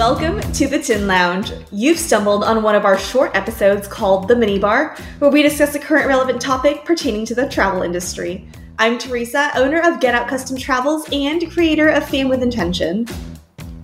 Welcome to the Tin Lounge. You've stumbled on one of our short episodes called The Mini Bar, where we discuss a current relevant topic pertaining to the travel industry. I'm Teresa, owner of Get Out Custom Travels and creator of Fan with Intention.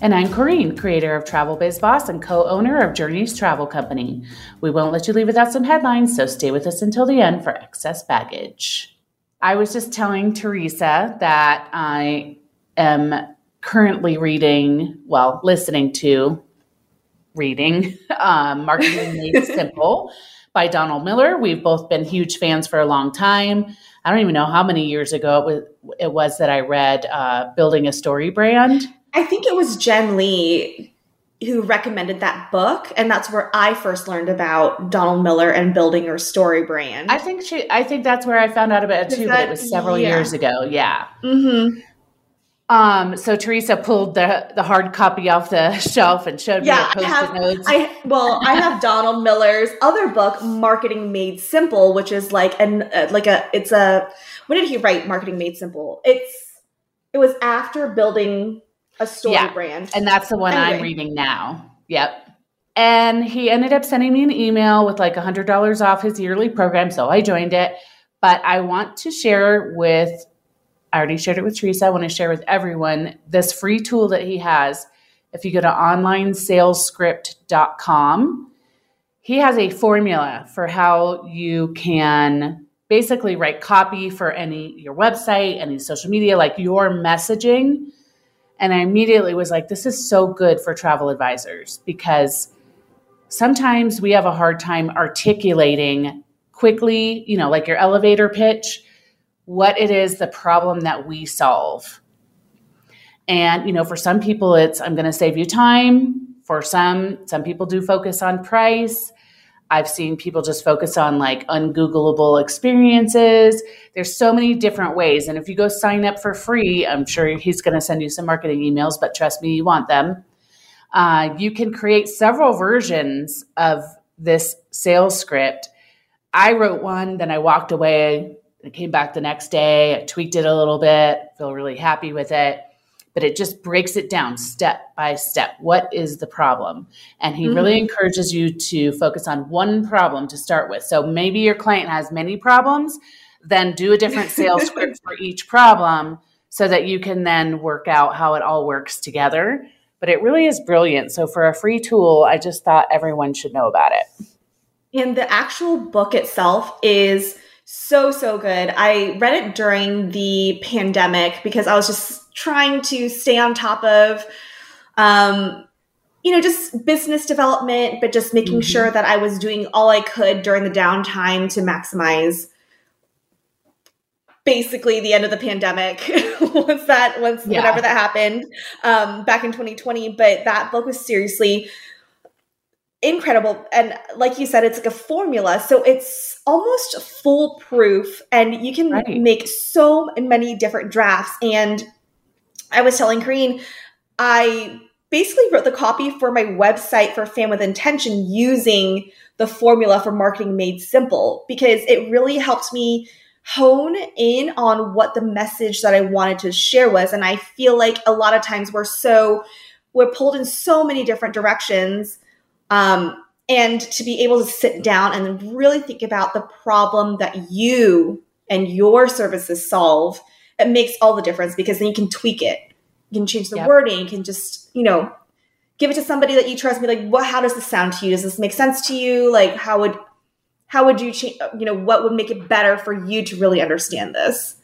And I'm Corrine, creator of Travel Biz Boss and co owner of Journeys Travel Company. We won't let you leave without some headlines, so stay with us until the end for excess baggage. I was just telling Teresa that I am currently reading, well, listening to, reading um, Marketing Made Simple by Donald Miller. We've both been huge fans for a long time. I don't even know how many years ago it was, it was that I read uh, Building a Story Brand. I think it was Jen Lee who recommended that book and that's where I first learned about Donald Miller and building her story brand. I think she I think that's where I found out about it too, that, but it was several yeah. years ago. Yeah. Mm-hmm. Um, so Teresa pulled the the hard copy off the shelf and showed yeah, me I have, notes. I well, I have Donald Miller's other book, Marketing Made Simple, which is like an uh, like a it's a when did he write Marketing Made Simple? It's it was after building a story yeah, brand. And that's the one anyway. I'm reading now. Yep. And he ended up sending me an email with like a $100 off his yearly program. So I joined it. But I want to share with, I already shared it with Teresa. I want to share with everyone this free tool that he has. If you go to onlinesalescript.com, he has a formula for how you can basically write copy for any your website, any social media, like your messaging and I immediately was like, this is so good for travel advisors because sometimes we have a hard time articulating quickly, you know, like your elevator pitch, what it is the problem that we solve. And, you know, for some people, it's I'm going to save you time. For some, some people do focus on price. I've seen people just focus on like ungoogleable experiences. There's so many different ways. And if you go sign up for free, I'm sure he's going to send you some marketing emails, but trust me, you want them. Uh, you can create several versions of this sales script. I wrote one, then I walked away. I came back the next day, I tweaked it a little bit, feel really happy with it but it just breaks it down step by step. What is the problem? And he mm-hmm. really encourages you to focus on one problem to start with. So maybe your client has many problems, then do a different sales script for each problem so that you can then work out how it all works together. But it really is brilliant. So for a free tool, I just thought everyone should know about it. And the actual book itself is so so good. I read it during the pandemic because I was just trying to stay on top of um, you know just business development but just making mm-hmm. sure that i was doing all i could during the downtime to maximize basically the end of the pandemic once that once yeah. whenever that happened um, back in 2020 but that book was seriously incredible and like you said it's like a formula so it's almost foolproof and you can right. make so many different drafts and I was telling Corrine, I basically wrote the copy for my website for Fan with Intention using the formula for marketing made simple because it really helped me hone in on what the message that I wanted to share was. And I feel like a lot of times we're so, we're pulled in so many different directions. Um, and to be able to sit down and really think about the problem that you and your services solve it makes all the difference because then you can tweak it. You can change the yep. wording. You can just, you know, give it to somebody that you trust. Be like, what? How does this sound to you? Does this make sense to you? Like, how would how would you change? You know, what would make it better for you to really understand this?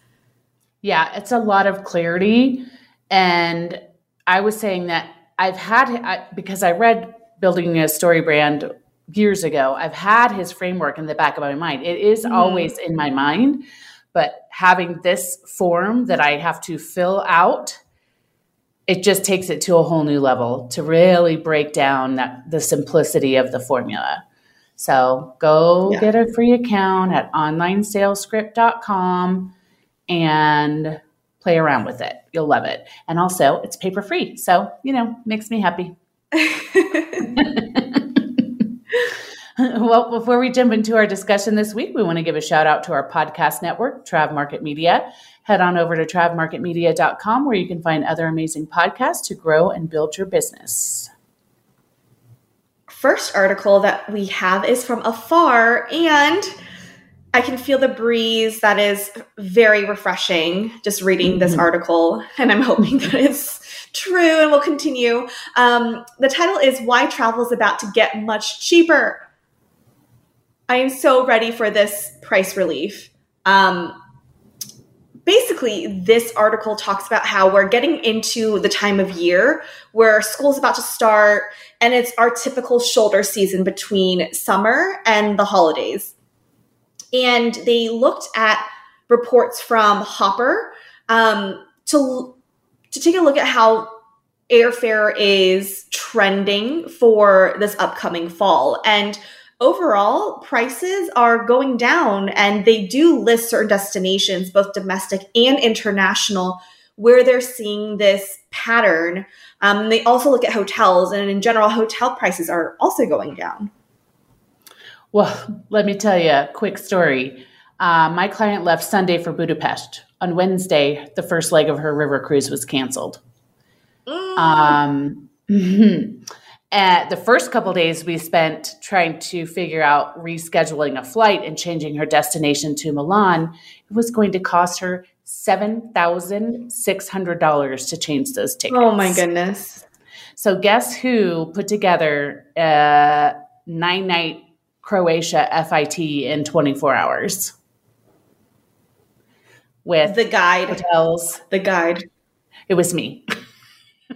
Yeah, it's a lot of clarity, and I was saying that I've had I, because I read building a story brand years ago. I've had his framework in the back of my mind. It is mm. always in my mind, but having this form that I have to fill out, it just takes it to a whole new level to really break down that, the simplicity of the formula. So go yeah. get a free account at onlinesalescript.com and play around with it. You'll love it. And also, it's paper free. So, you know, makes me happy. well, before we jump into our discussion this week, we want to give a shout out to our podcast network, Trav Market Media. Head on over to travmarketmedia.com where you can find other amazing podcasts to grow and build your business. first article that we have is from afar, and I can feel the breeze that is very refreshing just reading this mm-hmm. article, and I'm hoping that it's true and we'll continue. Um, the title is Why Travel is About to Get Much Cheaper. I am so ready for this price relief. Um, basically, this article talks about how we're getting into the time of year where school's about to start and it's our typical shoulder season between summer and the holidays. And they looked at reports from Hopper um, to to take a look at how airfare is trending for this upcoming fall. And overall, prices are going down, and they do list certain destinations, both domestic and international, where they're seeing this pattern. Um, they also look at hotels, and in general, hotel prices are also going down. Well, let me tell you a quick story. Uh, my client left Sunday for Budapest. On Wednesday, the first leg of her river cruise was canceled. Mm. Um, at the first couple days, we spent trying to figure out rescheduling a flight and changing her destination to Milan. It was going to cost her seven thousand six hundred dollars to change those tickets. Oh my goodness! So guess who put together a nine night Croatia FIT in twenty four hours? With the guide hotels. The guide. It was me.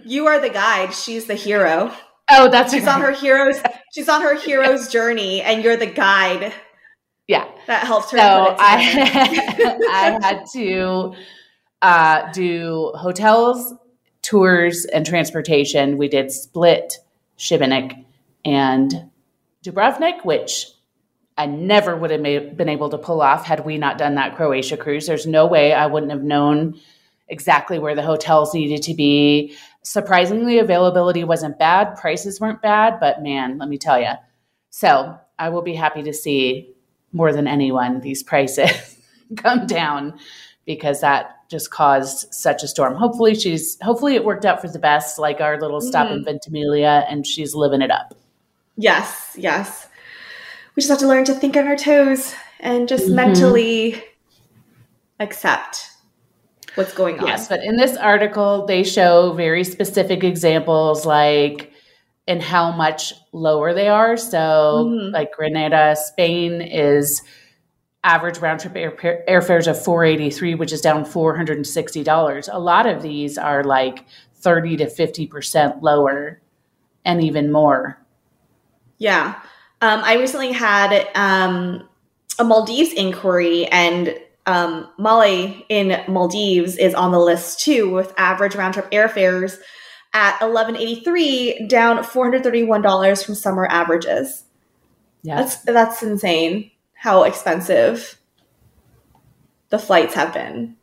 You are the guide. She's the hero. Oh, that's she's right. on her hero's. She's on her hero's journey, and you're the guide. Yeah, that helps her. So I, I had to uh, do hotels, tours, and transportation. We did Split, Šibenik, and Dubrovnik, which I never would have made, been able to pull off had we not done that Croatia cruise. There's no way I wouldn't have known exactly where the hotels needed to be. Surprisingly, availability wasn't bad, prices weren't bad, but man, let me tell you. So I will be happy to see more than anyone these prices come down because that just caused such a storm. Hopefully, she's hopefully it worked out for the best, like our little stop mm-hmm. in Ventimiglia, and she's living it up. Yes, yes we just have to learn to think on our toes and just mm-hmm. mentally accept what's going on. Yes, but in this article, they show very specific examples like in how much lower they are. So, mm-hmm. like Granada, Spain is average round trip air, airfares of 483 which is down $460 a lot of these are like 30 to 50% lower and even more yeah um, I recently had um, a Maldives inquiry, and um, Malé in Maldives is on the list too, with average round trip airfares at eleven eighty three, down four hundred thirty one dollars from summer averages. Yeah, that's that's insane. How expensive the flights have been.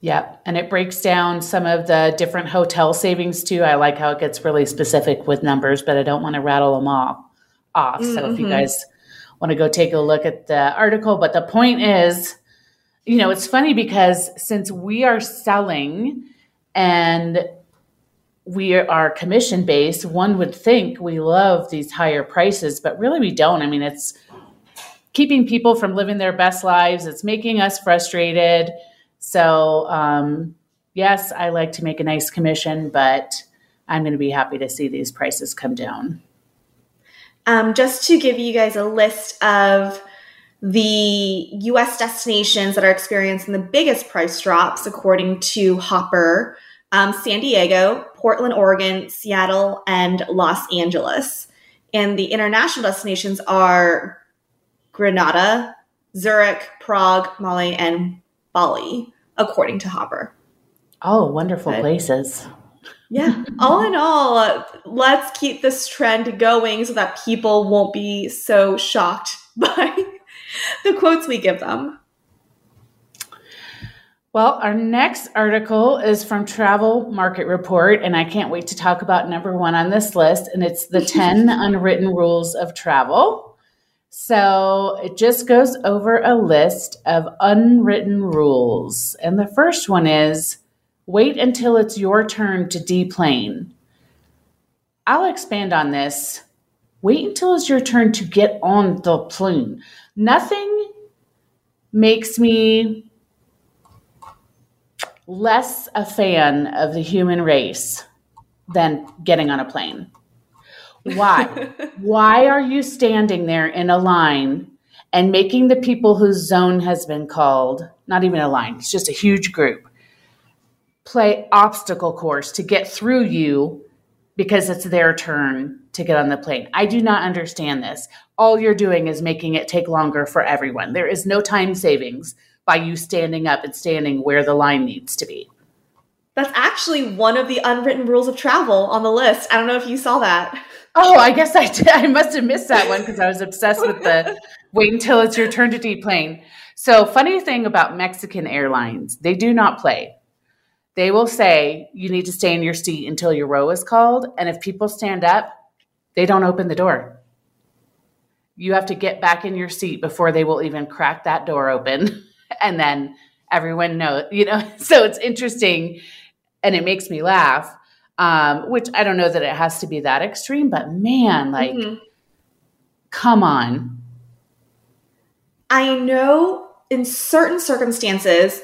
Yep. And it breaks down some of the different hotel savings too. I like how it gets really specific with numbers, but I don't want to rattle them off off. Mm-hmm. So if you mm-hmm. guys want to go take a look at the article, but the point is, you know, it's funny because since we are selling and we are commission based, one would think we love these higher prices, but really we don't. I mean, it's keeping people from living their best lives, it's making us frustrated. So, um, yes, I like to make a nice commission, but I'm going to be happy to see these prices come down. Um, just to give you guys a list of the US destinations that are experiencing the biggest price drops, according to Hopper um, San Diego, Portland, Oregon, Seattle, and Los Angeles. And the international destinations are Granada, Zurich, Prague, Malé, and Bali, according to Hopper. Oh, wonderful but, places yeah all in all uh, let's keep this trend going so that people won't be so shocked by the quotes we give them well, our next article is from Travel Market Report, and I can't wait to talk about number one on this list, and it's the 10 unwritten rules of travel. So it just goes over a list of unwritten rules. And the first one is Wait until it's your turn to deplane. I'll expand on this wait until it's your turn to get on the plane. Nothing makes me less a fan of the human race than getting on a plane. Why? Why are you standing there in a line and making the people whose zone has been called, not even a line, it's just a huge group, play obstacle course to get through you because it's their turn to get on the plane. I do not understand this. All you're doing is making it take longer for everyone. There is no time savings by you standing up and standing where the line needs to be. That's actually one of the unwritten rules of travel on the list. I don't know if you saw that. Oh, I guess I did. I must have missed that one because I was obsessed with the wait until it's your turn to deplane. So, funny thing about Mexican Airlines, they do not play. They will say you need to stay in your seat until your row is called. And if people stand up, they don't open the door. You have to get back in your seat before they will even crack that door open. and then everyone knows, you know. So it's interesting and it makes me laugh. Um, which I don't know that it has to be that extreme, but man, like, mm-hmm. come on. I know in certain circumstances,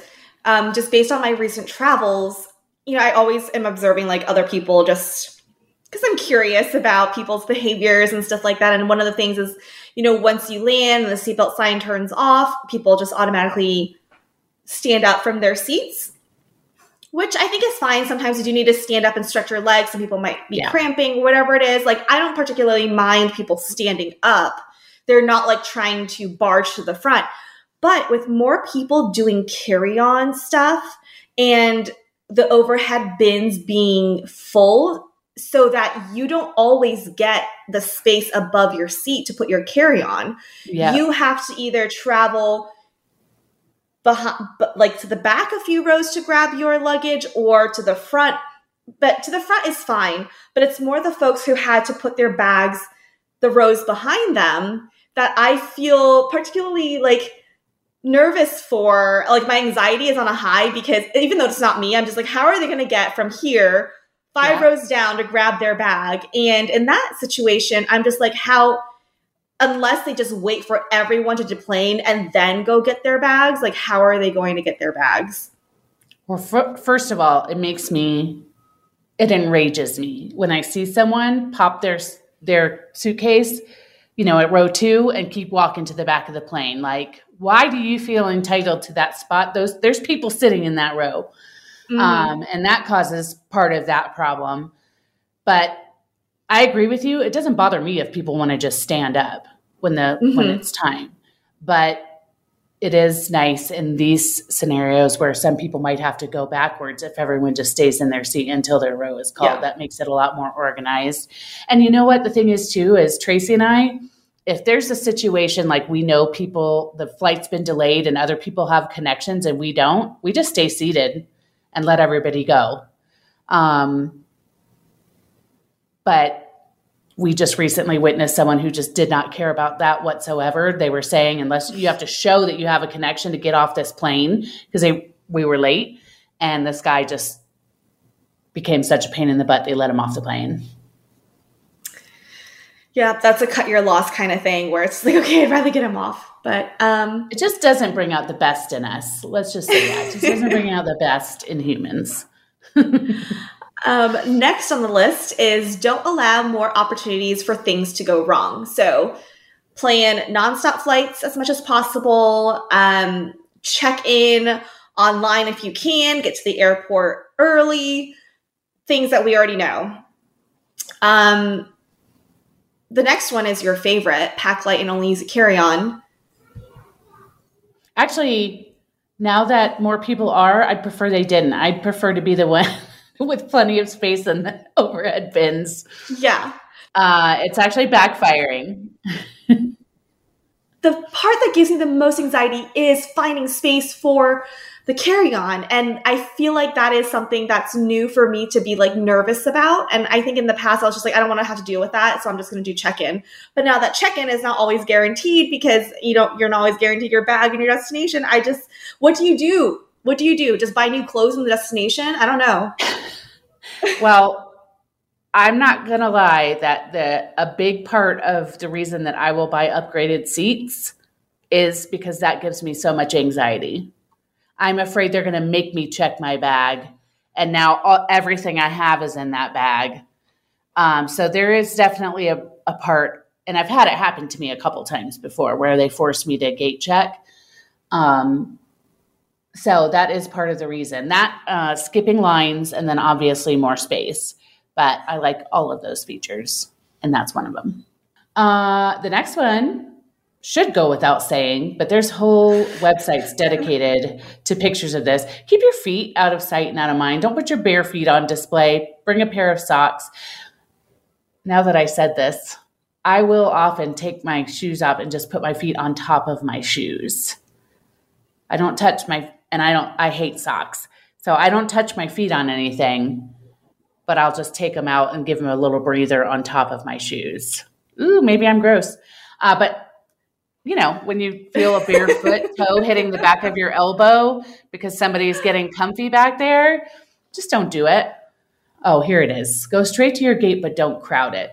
um, just based on my recent travels, you know, I always am observing like other people just because I'm curious about people's behaviors and stuff like that. And one of the things is, you know, once you land and the seatbelt sign turns off, people just automatically stand up from their seats, which I think is fine. Sometimes you do need to stand up and stretch your legs. Some people might be yeah. cramping, whatever it is. Like, I don't particularly mind people standing up. They're not like trying to barge to the front. But with more people doing carry on stuff and the overhead bins being full, so that you don't always get the space above your seat to put your carry on. Yeah. You have to either travel behind, like to the back a few rows to grab your luggage or to the front. But to the front is fine, but it's more the folks who had to put their bags the rows behind them that I feel particularly like nervous for. Like my anxiety is on a high because even though it's not me, I'm just like, how are they going to get from here five yeah. rows down to grab their bag. And in that situation, I'm just like, how, unless they just wait for everyone to deplane and then go get their bags, like, how are they going to get their bags? Well, f- first of all, it makes me, it enrages me when I see someone pop their their suitcase, you know, at row two and keep walking to the back of the plane. Like, why do you feel entitled to that spot? Those there's people sitting in that row. Mm-hmm. Um, and that causes part of that problem. But I agree with you. It doesn't bother me if people want to just stand up when the mm-hmm. when it's time. But it is nice in these scenarios where some people might have to go backwards if everyone just stays in their seat until their row is called. Yeah. That makes it a lot more organized. And you know what the thing is too is Tracy and I if there's a situation like we know people the flight's been delayed and other people have connections and we don't, we just stay seated and let everybody go. Um, but we just recently witnessed someone who just did not care about that whatsoever. They were saying, unless you have to show that you have a connection to get off this plane, because they we were late, and this guy just became such a pain in the butt. They let him off the plane. Yeah, that's a cut your loss kind of thing where it's like, okay, I'd rather get him off. But um, it just doesn't bring out the best in us. Let's just say that. It just doesn't bring out the best in humans. um, next on the list is don't allow more opportunities for things to go wrong. So plan nonstop flights as much as possible. Um, check in online if you can. Get to the airport early. Things that we already know. Um, the next one is your favorite pack light and only use it carry on Actually, now that more people are, I'd prefer they didn't. I'd prefer to be the one with plenty of space in the overhead bins. Yeah. Uh, it's actually backfiring. the part that gives me the most anxiety is finding space for the carry on. And I feel like that is something that's new for me to be like nervous about. And I think in the past, I was just like, I don't want to have to deal with that. So I'm just going to do check in. But now that check in is not always guaranteed because you don't, you're not always guaranteed your bag and your destination. I just, what do you do? What do you do? Just buy new clothes in the destination? I don't know. well, I'm not going to lie that the a big part of the reason that I will buy upgraded seats is because that gives me so much anxiety. I'm afraid they're going to make me check my bag and now all, everything I have is in that bag. Um, so there is definitely a, a part and I've had it happen to me a couple times before where they forced me to gate check. Um, so that is part of the reason that uh, skipping lines and then obviously more space. But I like all of those features, and that's one of them. Uh, the next one should go without saying, but there's whole websites dedicated to pictures of this. Keep your feet out of sight and out of mind. Don't put your bare feet on display. Bring a pair of socks. Now that I said this, I will often take my shoes off and just put my feet on top of my shoes. I don't touch my and I don't I hate socks. So I don't touch my feet on anything but I'll just take them out and give them a little breather on top of my shoes. Ooh, maybe I'm gross. Uh, but you know, when you feel a barefoot toe hitting the back of your elbow because somebody's getting comfy back there, just don't do it. Oh, here it is. Go straight to your gate, but don't crowd it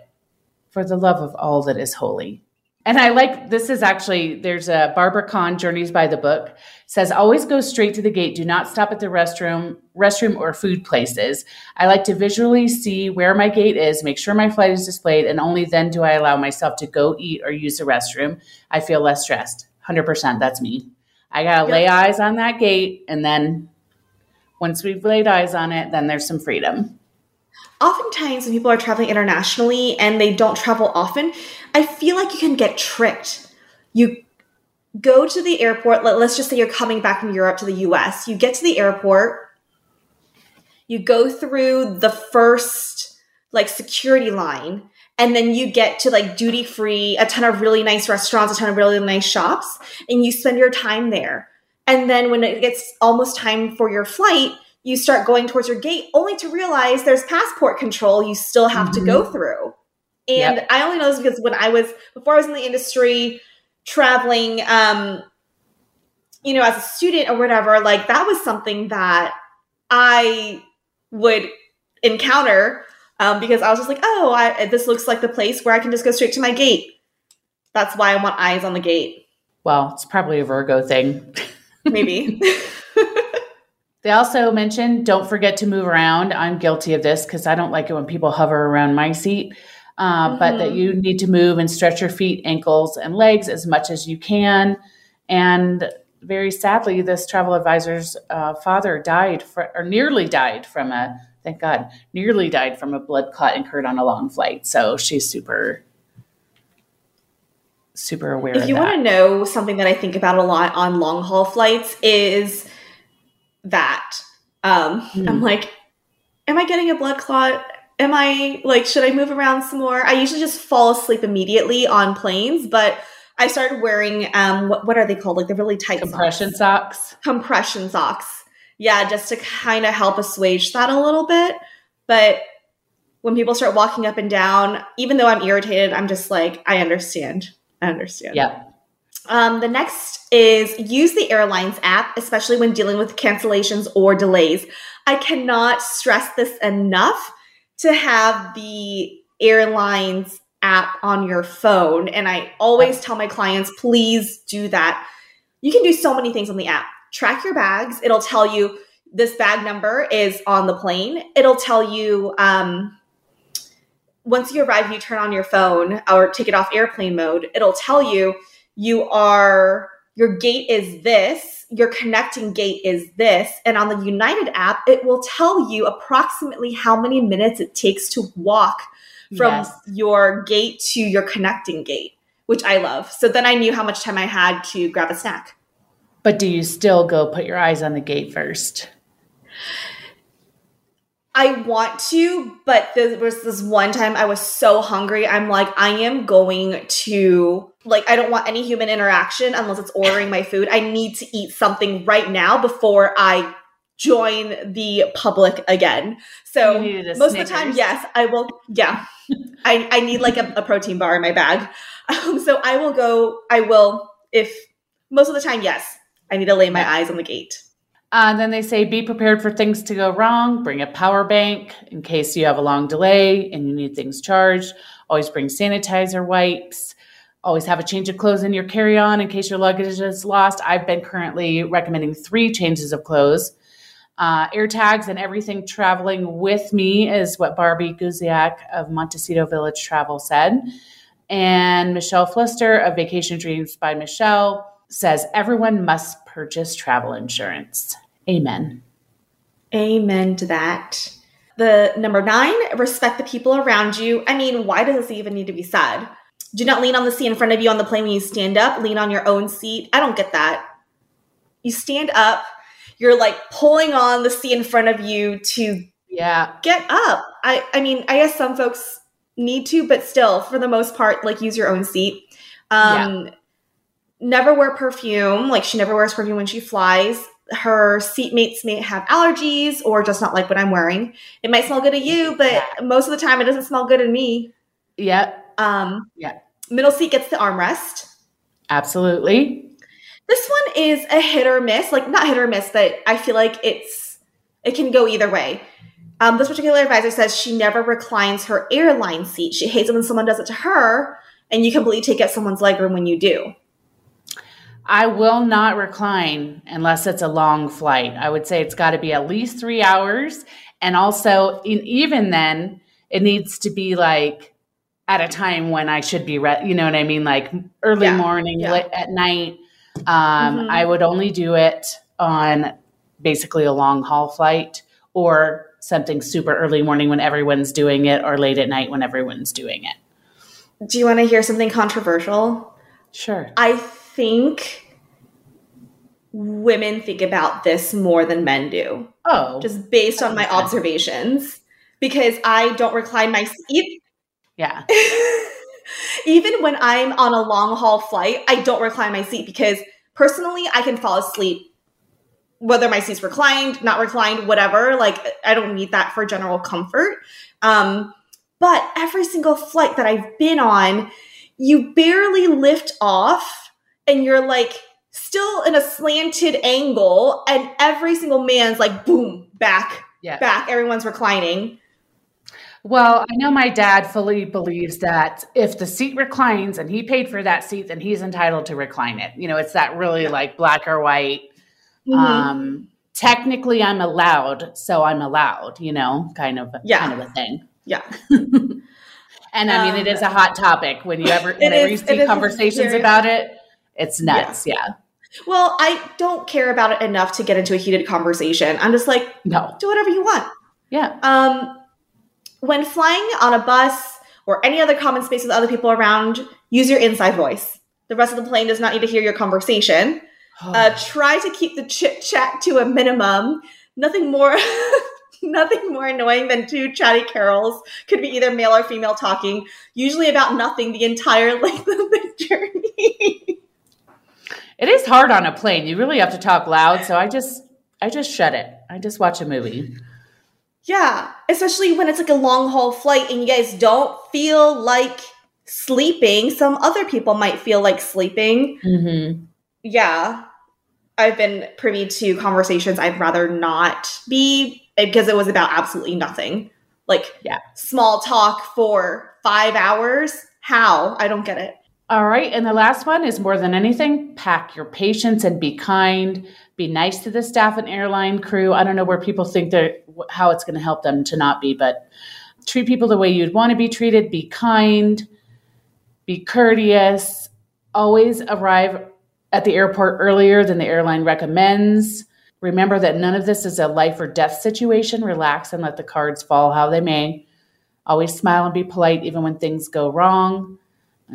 for the love of all that is holy. And I like this is actually there's a Barbara Kahn Journeys by the Book says always go straight to the gate. Do not stop at the restroom, restroom or food places. I like to visually see where my gate is, make sure my flight is displayed, and only then do I allow myself to go eat or use the restroom. I feel less stressed. 100% that's me. I got to yep. lay eyes on that gate and then once we've laid eyes on it, then there's some freedom oftentimes when people are traveling internationally and they don't travel often, I feel like you can get tricked. You go to the airport, let, us just say you're coming back from Europe to the US. You get to the airport, you go through the first like security line, and then you get to like duty free, a ton of really nice restaurants, a ton of really nice shops, and you spend your time there. And then when it gets almost time for your flight, you start going towards your gate only to realize there's passport control you still have mm-hmm. to go mm-hmm. through. And yep. I only know this because when I was before I was in the industry traveling um you know as a student or whatever like that was something that I would encounter um, because I was just like, oh, I, this looks like the place where I can just go straight to my gate. That's why I want eyes on the gate. Well, it's probably a Virgo thing. Maybe. They also mentioned don't forget to move around. I'm guilty of this because I don't like it when people hover around my seat. Uh, mm-hmm. But that mm-hmm. you need to move and stretch your feet, ankles, and legs as much as you can. And very sadly, this travel advisor's uh, father died, for, or nearly died from a, thank God, nearly died from a blood clot incurred on a long flight. So she's super, super aware. If you want to know something that I think about a lot on long haul flights is that. Um, mm. I'm like, am I getting a blood clot? Am I like, should I move around some more? I usually just fall asleep immediately on planes, but I started wearing um, what, what are they called? Like the really tight compression socks. socks. Compression socks. Yeah, just to kind of help assuage that a little bit. But when people start walking up and down, even though I'm irritated, I'm just like, I understand. I understand. Yeah. Um, the next is use the airlines app, especially when dealing with cancellations or delays. I cannot stress this enough to have the airlines app on your phone. And I always tell my clients, please do that. You can do so many things on the app. Track your bags. It'll tell you this bag number is on the plane. It'll tell you um, once you arrive, you turn on your phone or take it off airplane mode. It'll tell you you are your gate is this, your connecting gate is this. And on the United app, it will tell you approximately how many minutes it takes to walk from yes. your gate to your connecting gate, which I love. So then I knew how much time I had to grab a snack. But do you still go put your eyes on the gate first? I want to, but there was this one time I was so hungry. I'm like, I am going to, like, I don't want any human interaction unless it's ordering my food. I need to eat something right now before I join the public again. So most Snickers. of the time, yes, I will. Yeah, I, I need like a, a, protein bar in my bag. Um, so I will go, I will, if most of the time, yes, I need to lay my eyes on the gate. Uh, then they say be prepared for things to go wrong. Bring a power bank in case you have a long delay and you need things charged. Always bring sanitizer wipes. Always have a change of clothes in your carry on in case your luggage is lost. I've been currently recommending three changes of clothes. Uh, air tags and everything traveling with me is what Barbie Guziak of Montecito Village Travel said. And Michelle Flister of Vacation Dreams by Michelle says everyone must purchase travel insurance. Amen. Amen to that. The number nine, respect the people around you. I mean, why does this even need to be said? Do not lean on the seat in front of you on the plane when you stand up. Lean on your own seat. I don't get that. You stand up, you're like pulling on the seat in front of you to yeah get up. I I mean, I guess some folks need to, but still, for the most part, like use your own seat. Um, yeah. Never wear perfume. Like she never wears perfume when she flies. Her seatmates may have allergies or just not like what I'm wearing. It might smell good to you, but most of the time it doesn't smell good to me. Yep. Um, yeah. Middle seat gets the armrest. Absolutely. This one is a hit or miss. Like not hit or miss, but I feel like it's it can go either way. Um, this particular advisor says she never reclines her airline seat. She hates it when someone does it to her, and you completely take up someone's legroom when you do. I will not recline unless it's a long flight. I would say it's got to be at least three hours. And also, in, even then, it needs to be like at a time when I should be, re- you know what I mean? Like early yeah. morning, yeah. late at night. Um, mm-hmm. I would only do it on basically a long haul flight or something super early morning when everyone's doing it or late at night when everyone's doing it. Do you want to hear something controversial? Sure. I think women think about this more than men do. Oh. Just based on my observations. Because I don't recline my seat. Yeah. Even when I'm on a long haul flight, I don't recline my seat because personally I can fall asleep whether my seat's reclined, not reclined, whatever. Like I don't need that for general comfort. Um, but every single flight that I've been on, you barely lift off and you're like still in a slanted angle, and every single man's like boom, back, yeah. back. Everyone's reclining. Well, I know my dad fully believes that if the seat reclines and he paid for that seat, then he's entitled to recline it. You know, it's that really like black or white Mm-hmm. Um, technically, I'm allowed, so I'm allowed. You know, kind of, yeah. kind of a thing. Yeah. and I mean, um, it is a hot topic when you ever whenever is, you see conversations about it. It's nuts. Yeah. yeah. Well, I don't care about it enough to get into a heated conversation. I'm just like, no, do whatever you want. Yeah. Um, when flying on a bus or any other common space with other people around, use your inside voice. The rest of the plane does not need to hear your conversation. uh, try to keep the chit chat to a minimum. Nothing more. nothing more annoying than two chatty carols could be either male or female talking usually about nothing the entire length of the journey it is hard on a plane you really have to talk loud so i just i just shut it i just watch a movie yeah especially when it's like a long haul flight and you guys don't feel like sleeping some other people might feel like sleeping mm-hmm yeah, I've been privy to conversations I'd rather not be because it was about absolutely nothing. Like, yeah, small talk for five hours. How? I don't get it. All right. And the last one is more than anything, pack your patience and be kind. Be nice to the staff and airline crew. I don't know where people think that how it's going to help them to not be, but treat people the way you'd want to be treated. Be kind, be courteous, always arrive at the airport earlier than the airline recommends. Remember that none of this is a life or death situation. Relax and let the cards fall how they may. Always smile and be polite even when things go wrong.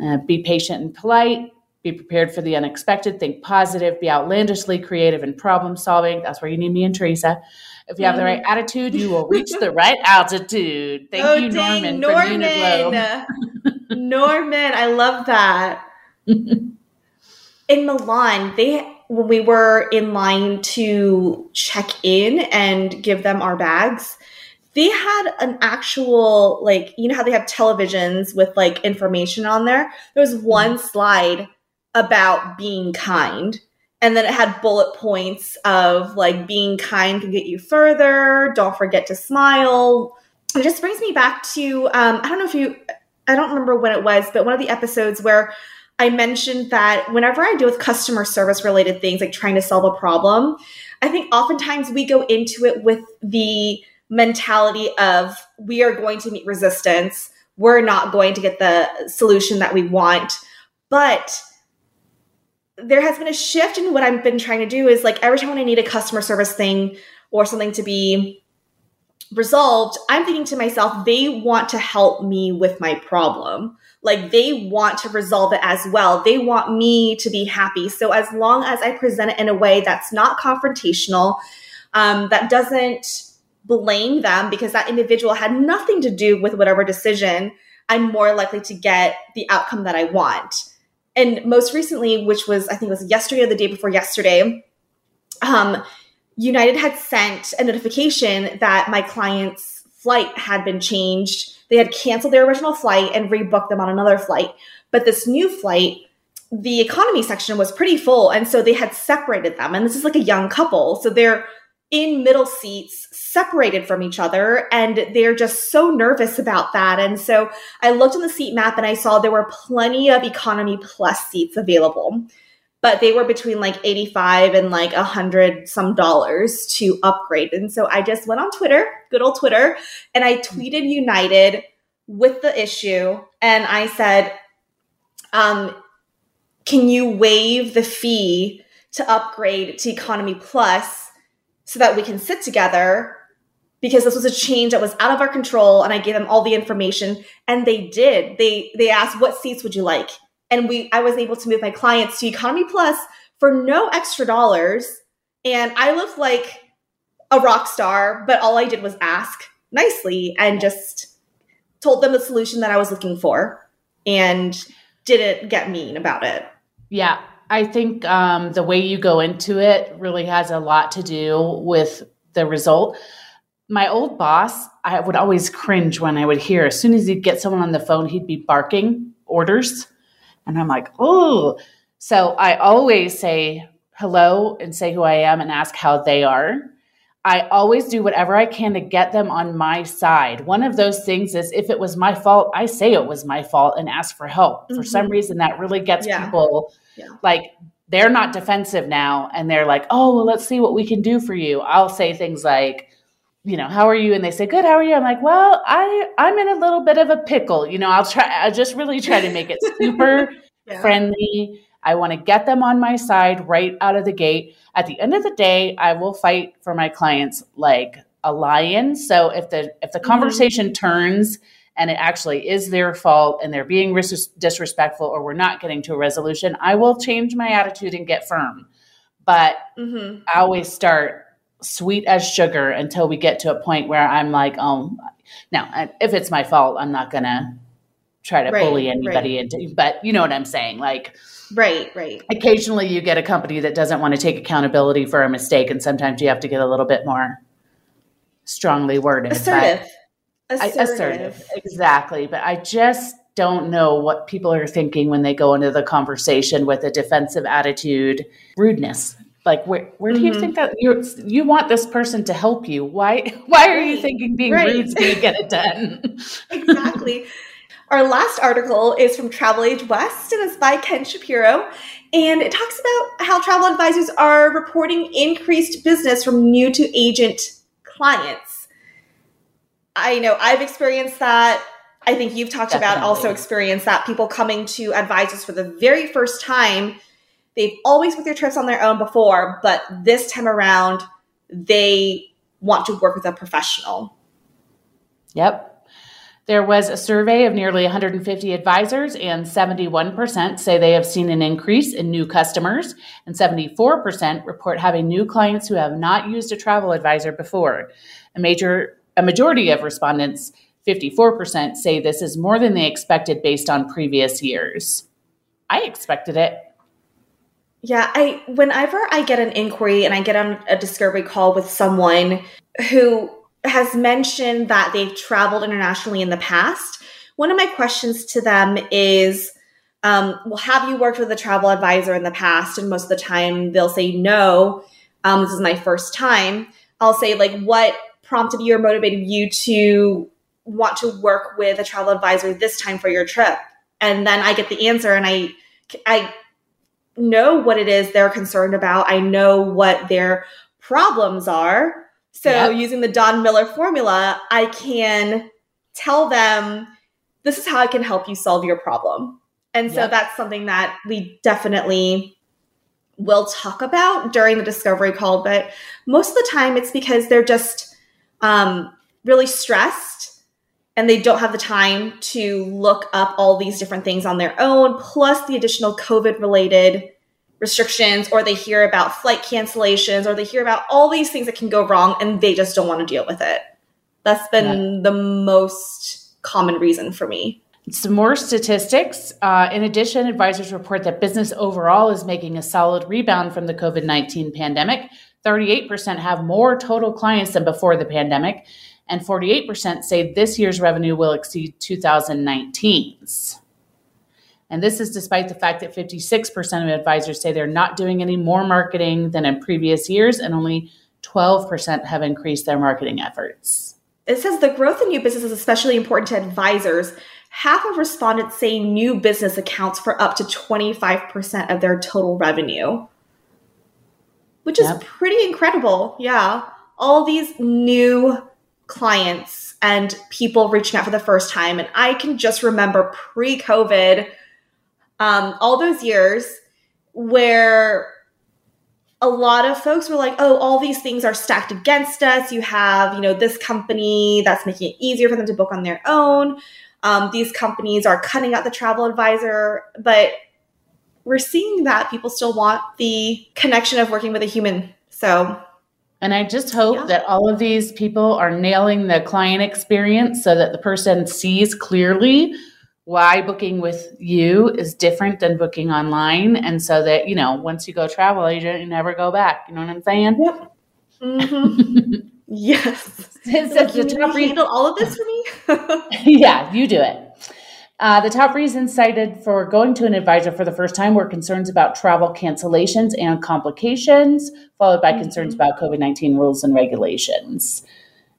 Uh, be patient and polite. Be prepared for the unexpected. Think positive. Be outlandishly creative and problem solving. That's where you need me and Teresa. If you have the right attitude, you will reach the right altitude. Thank oh, you, Norman, Norman. Norman, I love that. in Milan, they when we were in line to check in and give them our bags, they had an actual like you know how they have televisions with like information on there. There was one slide about being kind and then it had bullet points of like being kind can get you further don't forget to smile it just brings me back to um, i don't know if you i don't remember when it was but one of the episodes where i mentioned that whenever i deal with customer service related things like trying to solve a problem i think oftentimes we go into it with the mentality of we are going to meet resistance we're not going to get the solution that we want but there has been a shift in what I've been trying to do is like every time when I need a customer service thing or something to be resolved, I'm thinking to myself, they want to help me with my problem. Like they want to resolve it as well. They want me to be happy. So as long as I present it in a way that's not confrontational, um, that doesn't blame them because that individual had nothing to do with whatever decision, I'm more likely to get the outcome that I want and most recently, which was I think it was yesterday or the day before yesterday, um, United had sent a notification that my client's flight had been changed. They had canceled their original flight and rebooked them on another flight. But this new flight, the economy section was pretty full. And so they had separated them. And this is like a young couple. So they're in middle seats separated from each other and they're just so nervous about that. And so i looked on the seat map and i saw there were plenty of economy plus seats available but they were between like 85 and like 100 some dollars to upgrade. And so i just went on twitter good old twitter and i tweeted united with the issue and i said um, can you waive the fee to upgrade to economy plus so that we can sit together because this was a change that was out of our control and I gave them all the information and they did. They they asked what seats would you like? And we I was able to move my clients to Economy Plus for no extra dollars and I looked like a rock star, but all I did was ask nicely and just told them the solution that I was looking for and didn't get mean about it. Yeah, I think um, the way you go into it really has a lot to do with the result. My old boss, I would always cringe when I would hear as soon as he'd get someone on the phone, he'd be barking orders. And I'm like, oh. So I always say hello and say who I am and ask how they are. I always do whatever I can to get them on my side. One of those things is if it was my fault, I say it was my fault and ask for help. Mm-hmm. For some reason, that really gets yeah. people yeah. like they're not defensive now and they're like, oh, well, let's see what we can do for you. I'll say things like, you know, how are you? And they say, good, how are you? I'm like, well, I, I'm in a little bit of a pickle. You know, I'll try, I just really try to make it super yeah. friendly. I want to get them on my side right out of the gate. At the end of the day, I will fight for my clients like a lion. So if the if the mm-hmm. conversation mm-hmm. turns and it actually is their fault and they're being ris- disrespectful or we're not getting to a resolution, I will change my attitude and get firm. But mm-hmm. I always start sweet as sugar until we get to a point where I'm like, oh, now if it's my fault, I'm not gonna try to right, bully anybody right. into. But you know what I'm saying, like. Right, right. Occasionally, you get a company that doesn't want to take accountability for a mistake, and sometimes you have to get a little bit more strongly worded. Assertive. Assertive. assertive. Exactly. But I just don't know what people are thinking when they go into the conversation with a defensive attitude, rudeness. Like where where do you mm-hmm. think that you you want this person to help you? Why why are you thinking being right. rude is going to get it done? exactly. Our last article is from Travel Age West and it's by Ken Shapiro. And it talks about how travel advisors are reporting increased business from new to agent clients. I know I've experienced that. I think you've talked Definitely. about also experienced that people coming to advisors for the very first time. They've always booked their trips on their own before, but this time around, they want to work with a professional. Yep. There was a survey of nearly 150 advisors, and 71% say they have seen an increase in new customers, and 74% report having new clients who have not used a travel advisor before. A major a majority of respondents, 54%, say this is more than they expected based on previous years. I expected it. Yeah, I whenever I get an inquiry and I get on a discovery call with someone who has mentioned that they've traveled internationally in the past, one of my questions to them is um, well, have you worked with a travel advisor in the past? And most of the time they'll say no. Um, this is my first time. I'll say like, what prompted you or motivated you to want to work with a travel advisor this time for your trip? And then I get the answer, and I I know what it is they're concerned about. I know what their problems are. So yep. using the Don Miller formula, I can tell them this is how I can help you solve your problem. And so yep. that's something that we definitely will talk about during the discovery call. But most of the time, it's because they're just um, really stressed and they don't have the time to look up all these different things on their own, plus the additional COVID related restrictions, or they hear about flight cancellations, or they hear about all these things that can go wrong and they just don't want to deal with it. That's been yeah. the most common reason for me. Some more statistics. Uh, in addition, advisors report that business overall is making a solid rebound from the COVID 19 pandemic. 38% have more total clients than before the pandemic, and 48% say this year's revenue will exceed 2019's. And this is despite the fact that 56% of advisors say they're not doing any more marketing than in previous years, and only 12% have increased their marketing efforts. It says the growth in new business is especially important to advisors. Half of respondents say new business accounts for up to 25% of their total revenue, which is yep. pretty incredible. Yeah. All these new clients and people reaching out for the first time. And I can just remember pre COVID, um, all those years where a lot of folks were like, oh, all these things are stacked against us. You have, you know, this company that's making it easier for them to book on their own. Um, these companies are cutting out the travel advisor, but we're seeing that people still want the connection of working with a human. So, and I just hope yeah. that all of these people are nailing the client experience so that the person sees clearly why booking with you is different than booking online. And so that, you know, once you go travel agent, you never go back. You know what I'm saying? Yep. Mm-hmm. yes. so like, the top handle all of this for me? yeah, you do it. Uh, the top reasons cited for going to an advisor for the first time were concerns about travel cancellations and complications, followed by mm-hmm. concerns about COVID 19 rules and regulations.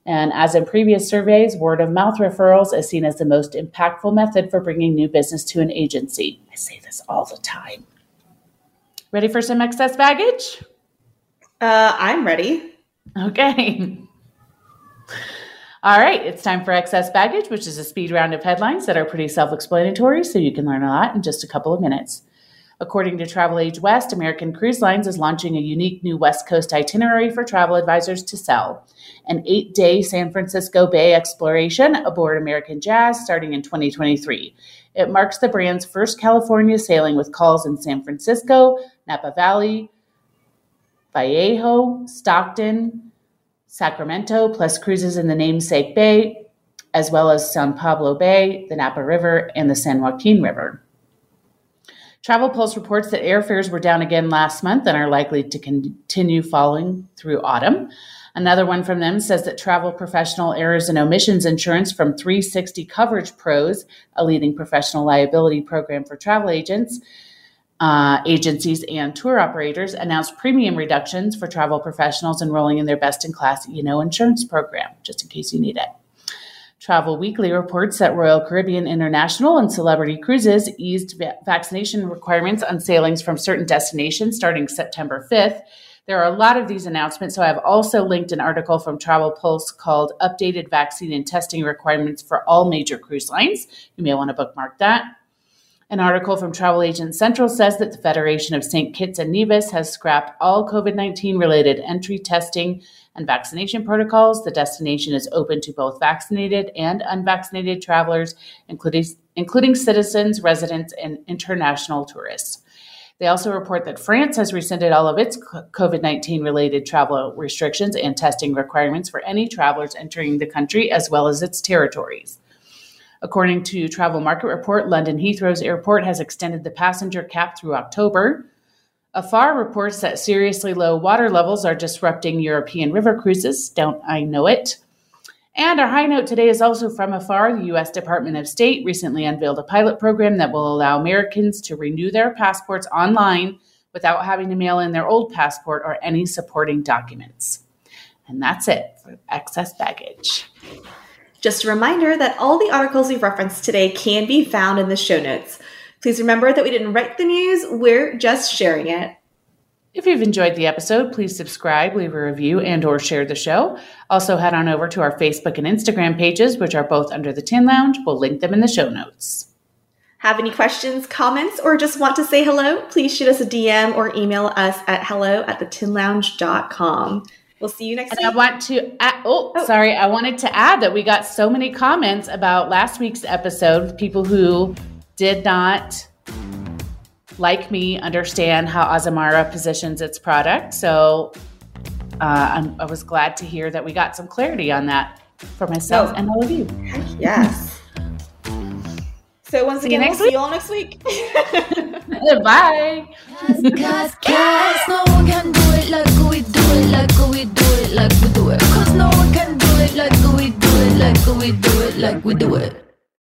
And as in previous surveys, word of mouth referrals is seen as the most impactful method for bringing new business to an agency. I say this all the time. Ready for some excess baggage? Uh, I'm ready. Okay. All right, it's time for excess baggage, which is a speed round of headlines that are pretty self explanatory, so you can learn a lot in just a couple of minutes. According to Travel Age West, American Cruise Lines is launching a unique new West Coast itinerary for travel advisors to sell. An eight day San Francisco Bay exploration aboard American Jazz starting in 2023. It marks the brand's first California sailing with calls in San Francisco, Napa Valley, Vallejo, Stockton, Sacramento, plus cruises in the namesake bay, as well as San Pablo Bay, the Napa River, and the San Joaquin River. Travel Pulse reports that airfares were down again last month and are likely to continue falling through autumn. Another one from them says that travel professional errors and omissions insurance from 360 Coverage Pros, a leading professional liability program for travel agents, uh, agencies, and tour operators, announced premium reductions for travel professionals enrolling in their best in class E&O insurance program, just in case you need it. Travel Weekly reports that Royal Caribbean International and Celebrity Cruises eased va- vaccination requirements on sailings from certain destinations starting September 5th. There are a lot of these announcements, so I've also linked an article from Travel Pulse called Updated Vaccine and Testing Requirements for All Major Cruise Lines. You may want to bookmark that. An article from Travel Agent Central says that the Federation of St. Kitts and Nevis has scrapped all COVID 19 related entry testing and vaccination protocols. The destination is open to both vaccinated and unvaccinated travelers, including, including citizens, residents, and international tourists. They also report that France has rescinded all of its COVID 19 related travel restrictions and testing requirements for any travelers entering the country, as well as its territories. According to Travel Market Report, London Heathrow's airport has extended the passenger cap through October. Afar reports that seriously low water levels are disrupting European river cruises. Don't I know it? And our high note today is also from afar. The U.S. Department of State recently unveiled a pilot program that will allow Americans to renew their passports online without having to mail in their old passport or any supporting documents. And that's it for excess baggage. Just a reminder that all the articles we've referenced today can be found in the show notes. Please remember that we didn't write the news, we're just sharing it. If you've enjoyed the episode, please subscribe, leave a review, and or share the show. Also head on over to our Facebook and Instagram pages, which are both under the Tin Lounge. We'll link them in the show notes. Have any questions, comments, or just want to say hello? Please shoot us a DM or email us at hello at thetinlounge.com. We'll see you next and week. I want to add, oh, oh, sorry. I wanted to add that we got so many comments about last week's episode, people who did not like me understand how Azamara positions its product. So uh, i was glad to hear that we got some clarity on that for myself oh. and all of you. Yes. So once see again, we'll week. see you all next week. Bye. Cause, cause no one can do it like we do it, like we do it, like we do it. Cause no one can do it like we do it, like we do it, like we do it.